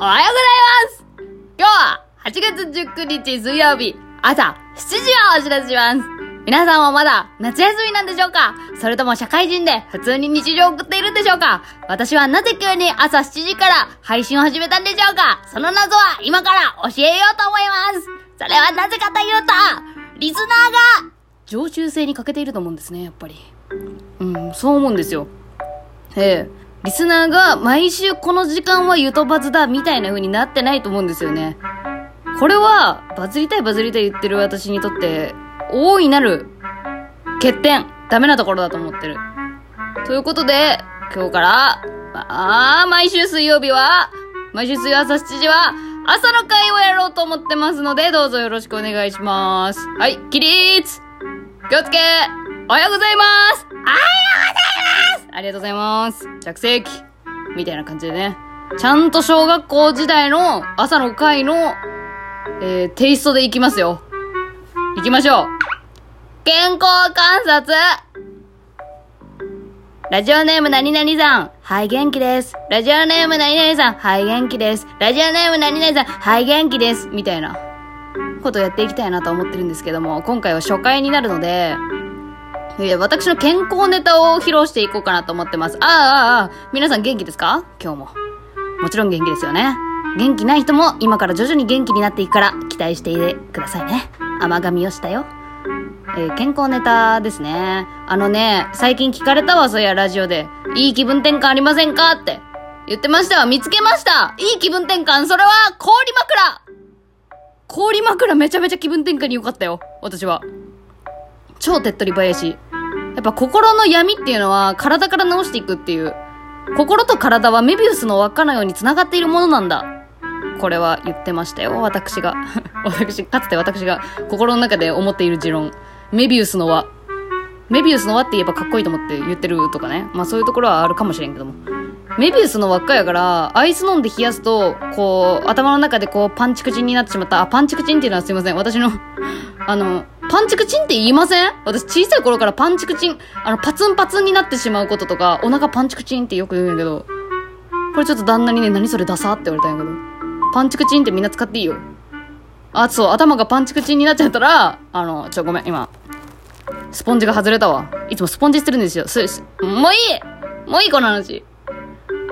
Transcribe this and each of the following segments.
おはようございます今日は8月19日水曜日朝7時をお知らせします皆さんはまだ夏休みなんでしょうか？それとも社会人で普通に日常を送っているんでしょうか？私はなぜ急に朝7時から配信を始めたんでしょうか？その謎は今から教えようと思いますそれはなぜかというと、リスナーが常習性に欠けていると思うんですね、やっぱり。うん、そう思うんですよ。ええリスナーが毎週この時間はゆとバズだみたいな風になってないと思うんですよね。これは、バズりたいバズりたい言ってる私にとって、大いなる欠点、ダメなところだと思ってる。ということで、今日から、ああ、毎週水曜日は、毎週水曜朝7時は、朝の会をやろうと思ってますので、どうぞよろしくお願いします。はい、起立気をつけおはようございますおはようございますありがとうございます着席みたいな感じでね。ちゃんと小学校時代の朝の会の、えー、テイストでいきますよ。行きましょう。健康観察ラジオネーム何々さん。はい、元気です。ラジオネーム何々さん。はい、元気です。ラジオネーム何々さん。はい、元気です。みたいなことをやっていきたいなと思ってるんですけども、今回は初回になるので、え私の健康ネタを披露していこうかなと思ってます。ああ、ああ、皆さん元気ですか？今日も。もちろん元気ですよね。元気ない人も今から徐々に元気になっていくから期待していてくださいね。甘噛みをしたよ。えー、健康ネタですね。あのね、最近聞かれたわ、そういや、ラジオで。いい気分転換ありませんか？って。言ってましたわ。見つけましたいい気分転換それは、氷枕氷枕めちゃめちゃ気分転換に良かったよ。私は。超手っ取り早いし。やっぱ心の闇っていうのは体から直していくっていう。心と体はメビウスの輪っかのように繋がっているものなんだ。これは言ってましたよ、私が。私、かつて私が心の中で思っている持論。メビウスの輪。メビウスの輪って言えばかっこいいと思って言ってるとかね。まあそういうところはあるかもしれんけども。メビウスの輪っかやから、アイス飲んで冷やすと、こう、頭の中でこう、パンチクチンになってしまった。あ、パンチクチンっていうのはすいません。私の あの、パンチクチンって言いません？私小さい頃からパンチクチン、あの、パツンパツンになってしまうこととか、お腹パンチクチンってよく言うんやけど、これちょっと旦那にね、何それダサって言われたんやけど、パンチクチンってみんな使っていいよ。あ、そう、頭がパンチクチンになっちゃったら、あの、ちょ、ごめん、今、スポンジが外れたわ。いつもスポンジしてるんですよ。す、もういいもういいこの話。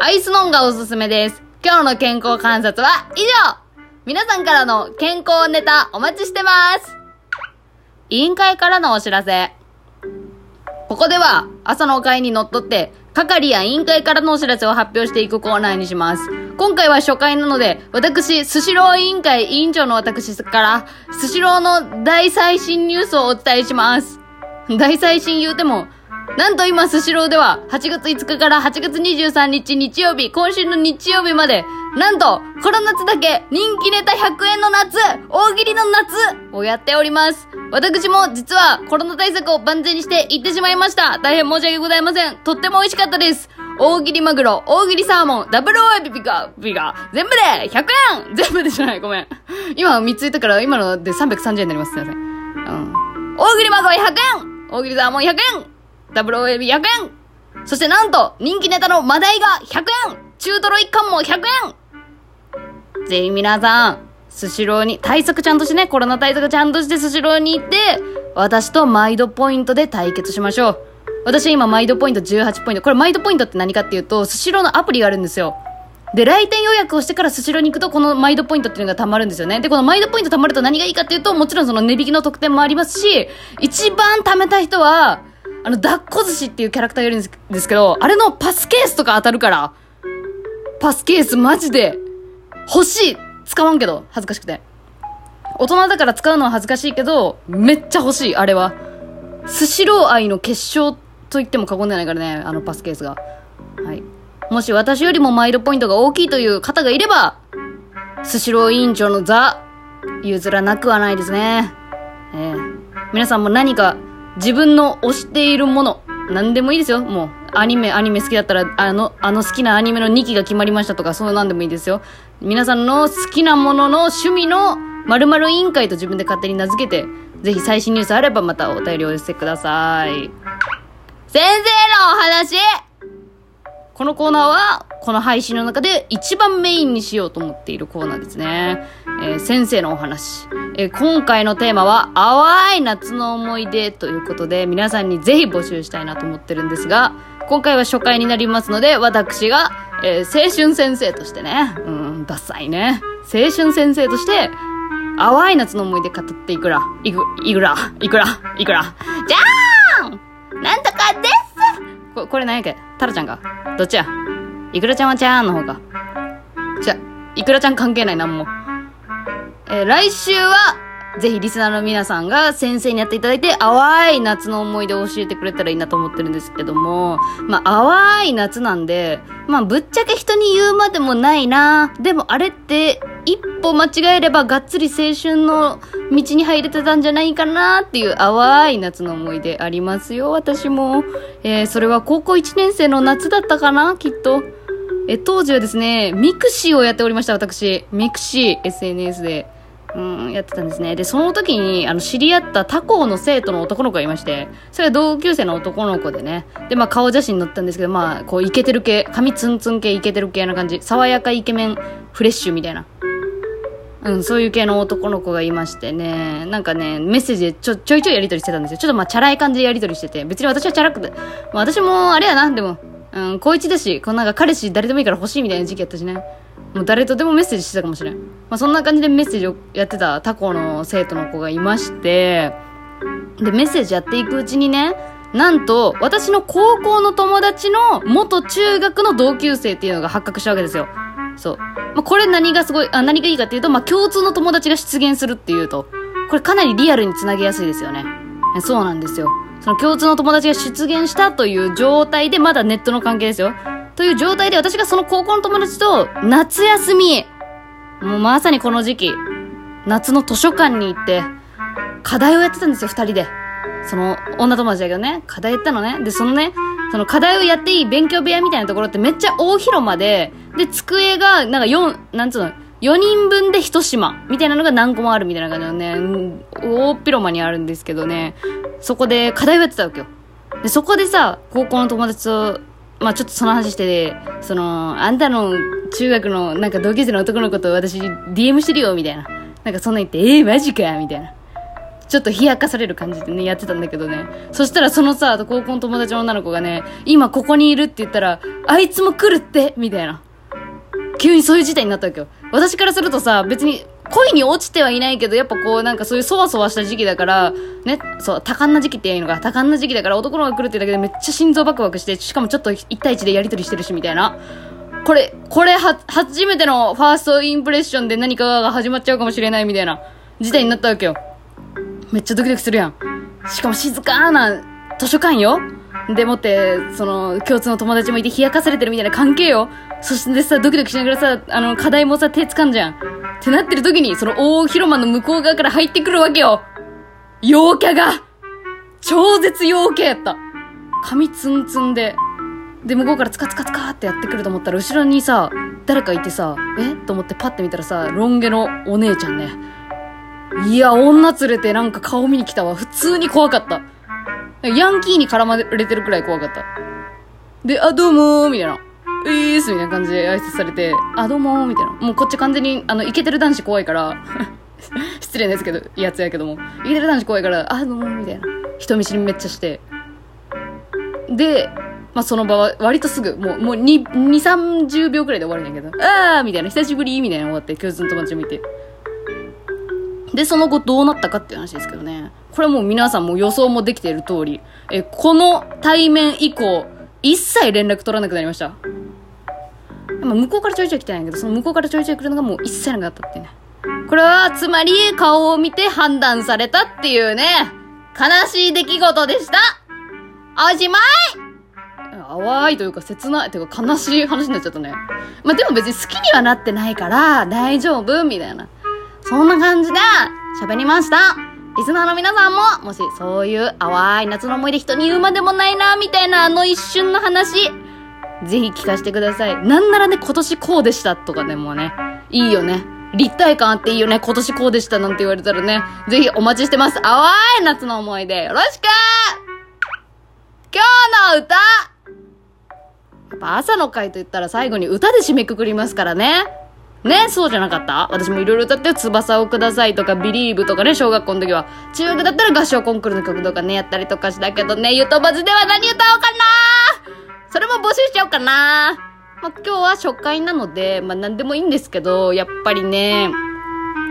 アイスノンがおすすめです。今日の健康観察は以上皆さんからの健康ネタお待ちしてます委員会からのお知らせ。ここでは朝の会にのっとって係や委員会からのお知らせを発表していくコーナーにします。今回は初回なので、私、スシロー委員会委員長の私から、スシローの大最新ニュースをお伝えします。大最新言うても、なんと今、スシローでは、8月5日から8月23日日曜日、今週の日曜日まで、なんと、この夏だけ、人気ネタ100円の夏、大喜利の夏をやっております。私も実はコロナ対策を万全にして行ってしまいました。大変申し訳ございません。とっても美味しかったです。大喜利マグロ、大喜利サーモン、ダブルオエビピカ、ピカ、全部で100円全部でじゃない、ごめん。今3つ言ったから、今ので330円になります。すいません。うん。大喜利マグロ100円大切りサーモン100円ダブルオエビ100円そしてなんと、人気ネタのマダイが100円中トロ一貫も100円ぜひ皆さん、スシローに、対策ちゃんとしてね、コロナ対策ちゃんとしてスシローに行って、私とマイドポイントで対決しましょう。私今マイドポイント18ポイント。これマイドポイントって何かっていうと、スシローのアプリがあるんですよ。で、来店予約をしてからスシローに行くと、このマイドポイントっていうのが貯まるんですよね。で、このマイドポイント貯まると何がいいかっていうと、もちろんその値引きの特典もありますし、一番貯めた人は、あの、抱っこ寿司っていうキャラクターがいるんですけど、あれのパスケースとか当たるから、パスケースマジで欲しい使わんけど、恥ずかしくて。大人だから使うのは恥ずかしいけど、めっちゃ欲しい、あれは。スシロー愛の結晶と言っても過言ではないからね、あのパスケースが。はい。もし私よりもマイルポイントが大きいという方がいれば、スシロー委員長の座、譲らなくはないですね。ええー、皆さんも何か自分の推しているもの、何でもいいですよ。もう、アニメ、アニメ好きだったら、あの、あの好きなアニメの2期が決まりましたとか、そうなんでもいいですよ。皆さんの好きなものの趣味の〇〇委員会と自分で勝手に名付けて、ぜひ最新ニュースあればまたお便りを寄せてください。先生のお話このコーナーは、この配信の中で一番メインにしようと思っているコーナーですね。えー、先生のお話。えー、今回のテーマは、淡い夏の思い出ということで、皆さんにぜひ募集したいなと思ってるんですが、今回は初回になりますので、私が、えー、青春先生としてね、うん、ダサいね。青春先生として、淡い夏の思い出語っていくら、いく、いくら、いくら、いくら、じゃーんなんとかですここれ何やっけ？タラちゃんかどっちや？いくらちゃんはちゃーんの方か。じゃ、いくらちゃん関係ないなんも。えー、来週は、ぜひリスナーの皆さんが先生にやっていただいて、淡い夏の思い出を教えてくれたらいいなと思ってるんですけども、まあ、淡い夏なんで、まあ、ぶっちゃけ人に言うまでもないな。でもあれって、一歩間違えればがっつり青春の道に入れてたんじゃないかなっていう淡い夏の思い出ありますよ、私も。えー、それは高校1年生の夏だったかな、きっと。え、当時はですね、ミクシーをやっておりました、私。ミクシー、SNS で。やってたんですね。で、その時に、あの、知り合った他校の生徒の男の子がいまして、それは同級生の男の子でね。で、まあ、顔写真載ったんですけど、まあ、こう、イケてる系、髪ツンツン系、イケてる系な感じ。爽やかイケメン、フレッシュみたいな。うん、そういう系の男の子がいましてね、なんかね、メッセージでちょ、ちょいちょいやりとりしてたんですよ。ちょっとまあ、チャラい感じでやりとりしてて、別に私はチャラくて、まあ、私も、あれやな、でも、うん、高一だし、このなんか彼氏誰でもいいから欲しいみたいな時期やったしね。もう誰とでもメッセージしてたかもしれん。まあ、そんな感じでメッセージをやってた他校の生徒の子がいまして、で、メッセージやっていくうちにね、なんと、私の高校の友達の元中学の同級生っていうのが発覚したわけですよ。そう。まあ、これ何がすごい、あ、何がいいかっていうと、まあ、共通の友達が出現するっていうと、これかなりリアルにつなげやすいですよね。そうなんですよ。その共通の友達が出現したという状態で、まだネットの関係ですよ。という状態で私がその高校の友達と夏休み、もうまさにこの時期、夏の図書館に行って、課題をやってたんですよ、二人で。その女友達だけどね、課題やったのね。で、そのね、その課題をやっていい勉強部屋みたいなところってめっちゃ大広間で、で、机が、なんか4、なんつうの、4人分で1島みたいなのが何個もあるみたいな感じのね、大広間にあるんですけどね、そこで課題をやってたわけよ。で、そこでさ、高校の友達とまあちょっとその話して、その、あんたの中学のなんか同級生の男の子と私 DM してるよ、みたいな。なんかそんな言って、えー、マジかみたいな。ちょっと冷やかされる感じでね、やってたんだけどね。そしたらそのさ、高校の友達の女の子がね、今ここにいるって言ったら、あいつも来るってみたいな。急にそういう事態になったわけよ。私からするとさ、別に恋に落ちてはいないけど、やっぱこう、なんかそういうそわそわした時期だから、ね、そう、多感な時期って言うのか、多感な時期だから男の子が来るってだけでめっちゃ心臓バクバクして、しかもちょっと1対1でやりとりしてるし、みたいな。これ、これは、初めてのファーストインプレッションで何かが始まっちゃうかもしれないみたいな事態になったわけよ。めっちゃドキドキするやん。しかも静かな図書館よでもって、その、共通の友達もいて冷やかされてるみたいな関係よ。そしてさ、ドキドキしながらさ、あの、課題もさ、手掴んじゃん。ってなってる時に、その大広間の向こう側から入ってくるわけよ。陽キャが超絶陽キャやった。髪ツンツンで。で、向こうからツカツカツカってやってくると思ったら、後ろにさ、誰かいてさ、え？と思ってパッて見たらさ、ロン毛のお姉ちゃんね。いや、女連れてなんか顔見に来たわ。普通に怖かった。ヤンキーに絡まれてるくらい怖かった。で、あ、どうもー、みたいな。えーす、みたいな感じで挨拶されて、あ、どうも、みたいな。もうこっち完全に、あの、イケてる男子怖いから 失礼ですけど、やつやけども。イケてる男子怖いから、あ、どうも、みたいな。人見知りめっちゃして。で、まあ、その場は割とすぐ、もう、もう2、2、30秒くらいで終わるんやけど、あーみたいな、久しぶりみたいな終わって、共通の友達を見て。で、その後どうなったかっていう話ですけどね。これはもう皆さんも予想もできている通り、え、この対面以降、一切連絡取らなくなりました。まあ、向こうからちょいちょい来てないけど、その向こうからちょいちょい来るのがもう一切なくなったっていうね。これは、つまり、顔を見て判断されたっていうね、悲しい出来事でしたおしまい淡いというか切ない、というか悲しい話になっちゃったね。まあ、でも別に好きにはなってないから、大丈夫みたいな。そんな感じで、喋りました。リスナーの皆さんも、もしそういう淡い夏の思い出人に言うまでもないな、みたいなあの一瞬の話、ぜひ聞かせてください。なんならね、今年こうでしたとかでもね、いいよね。立体感あっていいよね。今年こうでしたなんて言われたらね、ぜひお待ちしてます。淡い夏の思い出、よろしく今日の歌やっぱ朝の会と言ったら最後に歌で締めくくりますからね。ねそうじゃなかった？私もいろいろ歌って翼をくださいとか、ビリーブとかね、小学校の時は。中学だったら合唱コンクールの曲とかね、やったりとかしたけどね、ゆとばずでは何歌おうかなそれも募集しちゃおうかなまあ、今日は初回なので、まあ、何でもいいんですけど、やっぱりね、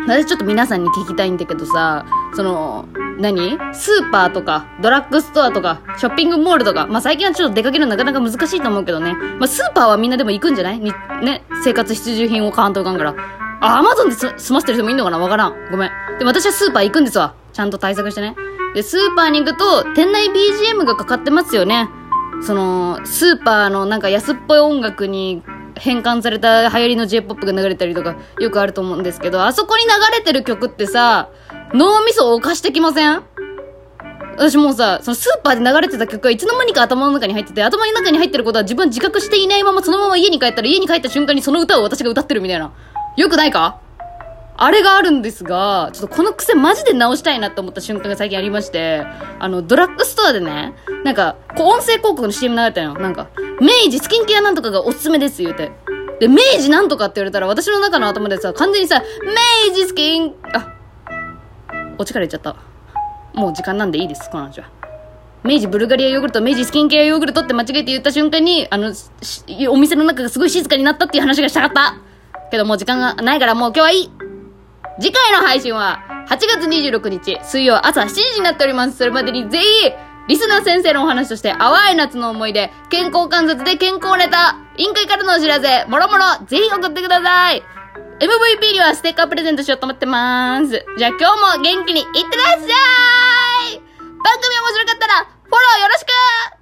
私ちょっと皆さんに聞きたいんだけどさ、その、何？スーパーとか、ドラッグストアとか、ショッピングモールとか、まあ最近はちょっと出かけるのなかなか難しいと思うけどね。まあスーパーはみんなでも行くんじゃない？ね、生活必需品を買わんといかんから。あ、アマゾンで済ませてる人もいんのかな？わからん。ごめん。でも私はスーパー行くんですわ。ちゃんと対策してね。で、スーパーに行くと、店内 BGM がかかってますよね。その、スーパーのなんか安っぽい音楽に変換された流行りの J-POP が流れたりとかよくあると思うんですけど、あそこに流れてる曲ってさ、脳みそを犯してきません？私もうさ、そのスーパーで流れてた曲がいつの間にか頭の中に入ってて、頭の中に入ってることは自分自覚していないままそのまま家に帰ったら家に帰った瞬間にその歌を私が歌ってるみたいな。よくないか？あれがあるんですが、ちょっとこの癖マジで直したいなって思った瞬間が最近ありまして、あの、ドラッグストアでね、なんか、こう音声広告の CM 流れたのよ。なんか、明治スキンケアなんとかがおすすめです言うて。で、明治なんとかって言われたら私の中の頭でさ、完全にさ、明治スキン、あ、お力入れちゃった。もう時間なんでいいです、この話は。明治ブルガリアヨーグルト、明治スキンケアヨーグルトって間違えて言った瞬間に、あの、お店の中がすごい静かになったっていう話がしたかった。けどもう時間がないからもう今日はいい。次回の配信は8月26日水曜朝7時になっております。それまでにぜひ、リスナー先生のお話として淡い夏の思い出、健康観察で健康ネタ、委員会からのお知らせ、もろもろ、ぜひ送ってください。MVP にはステッカープレゼントしようと思ってまーす。じゃあ今日も元気にいってらっしゃい番組面白かったら、フォローよろしく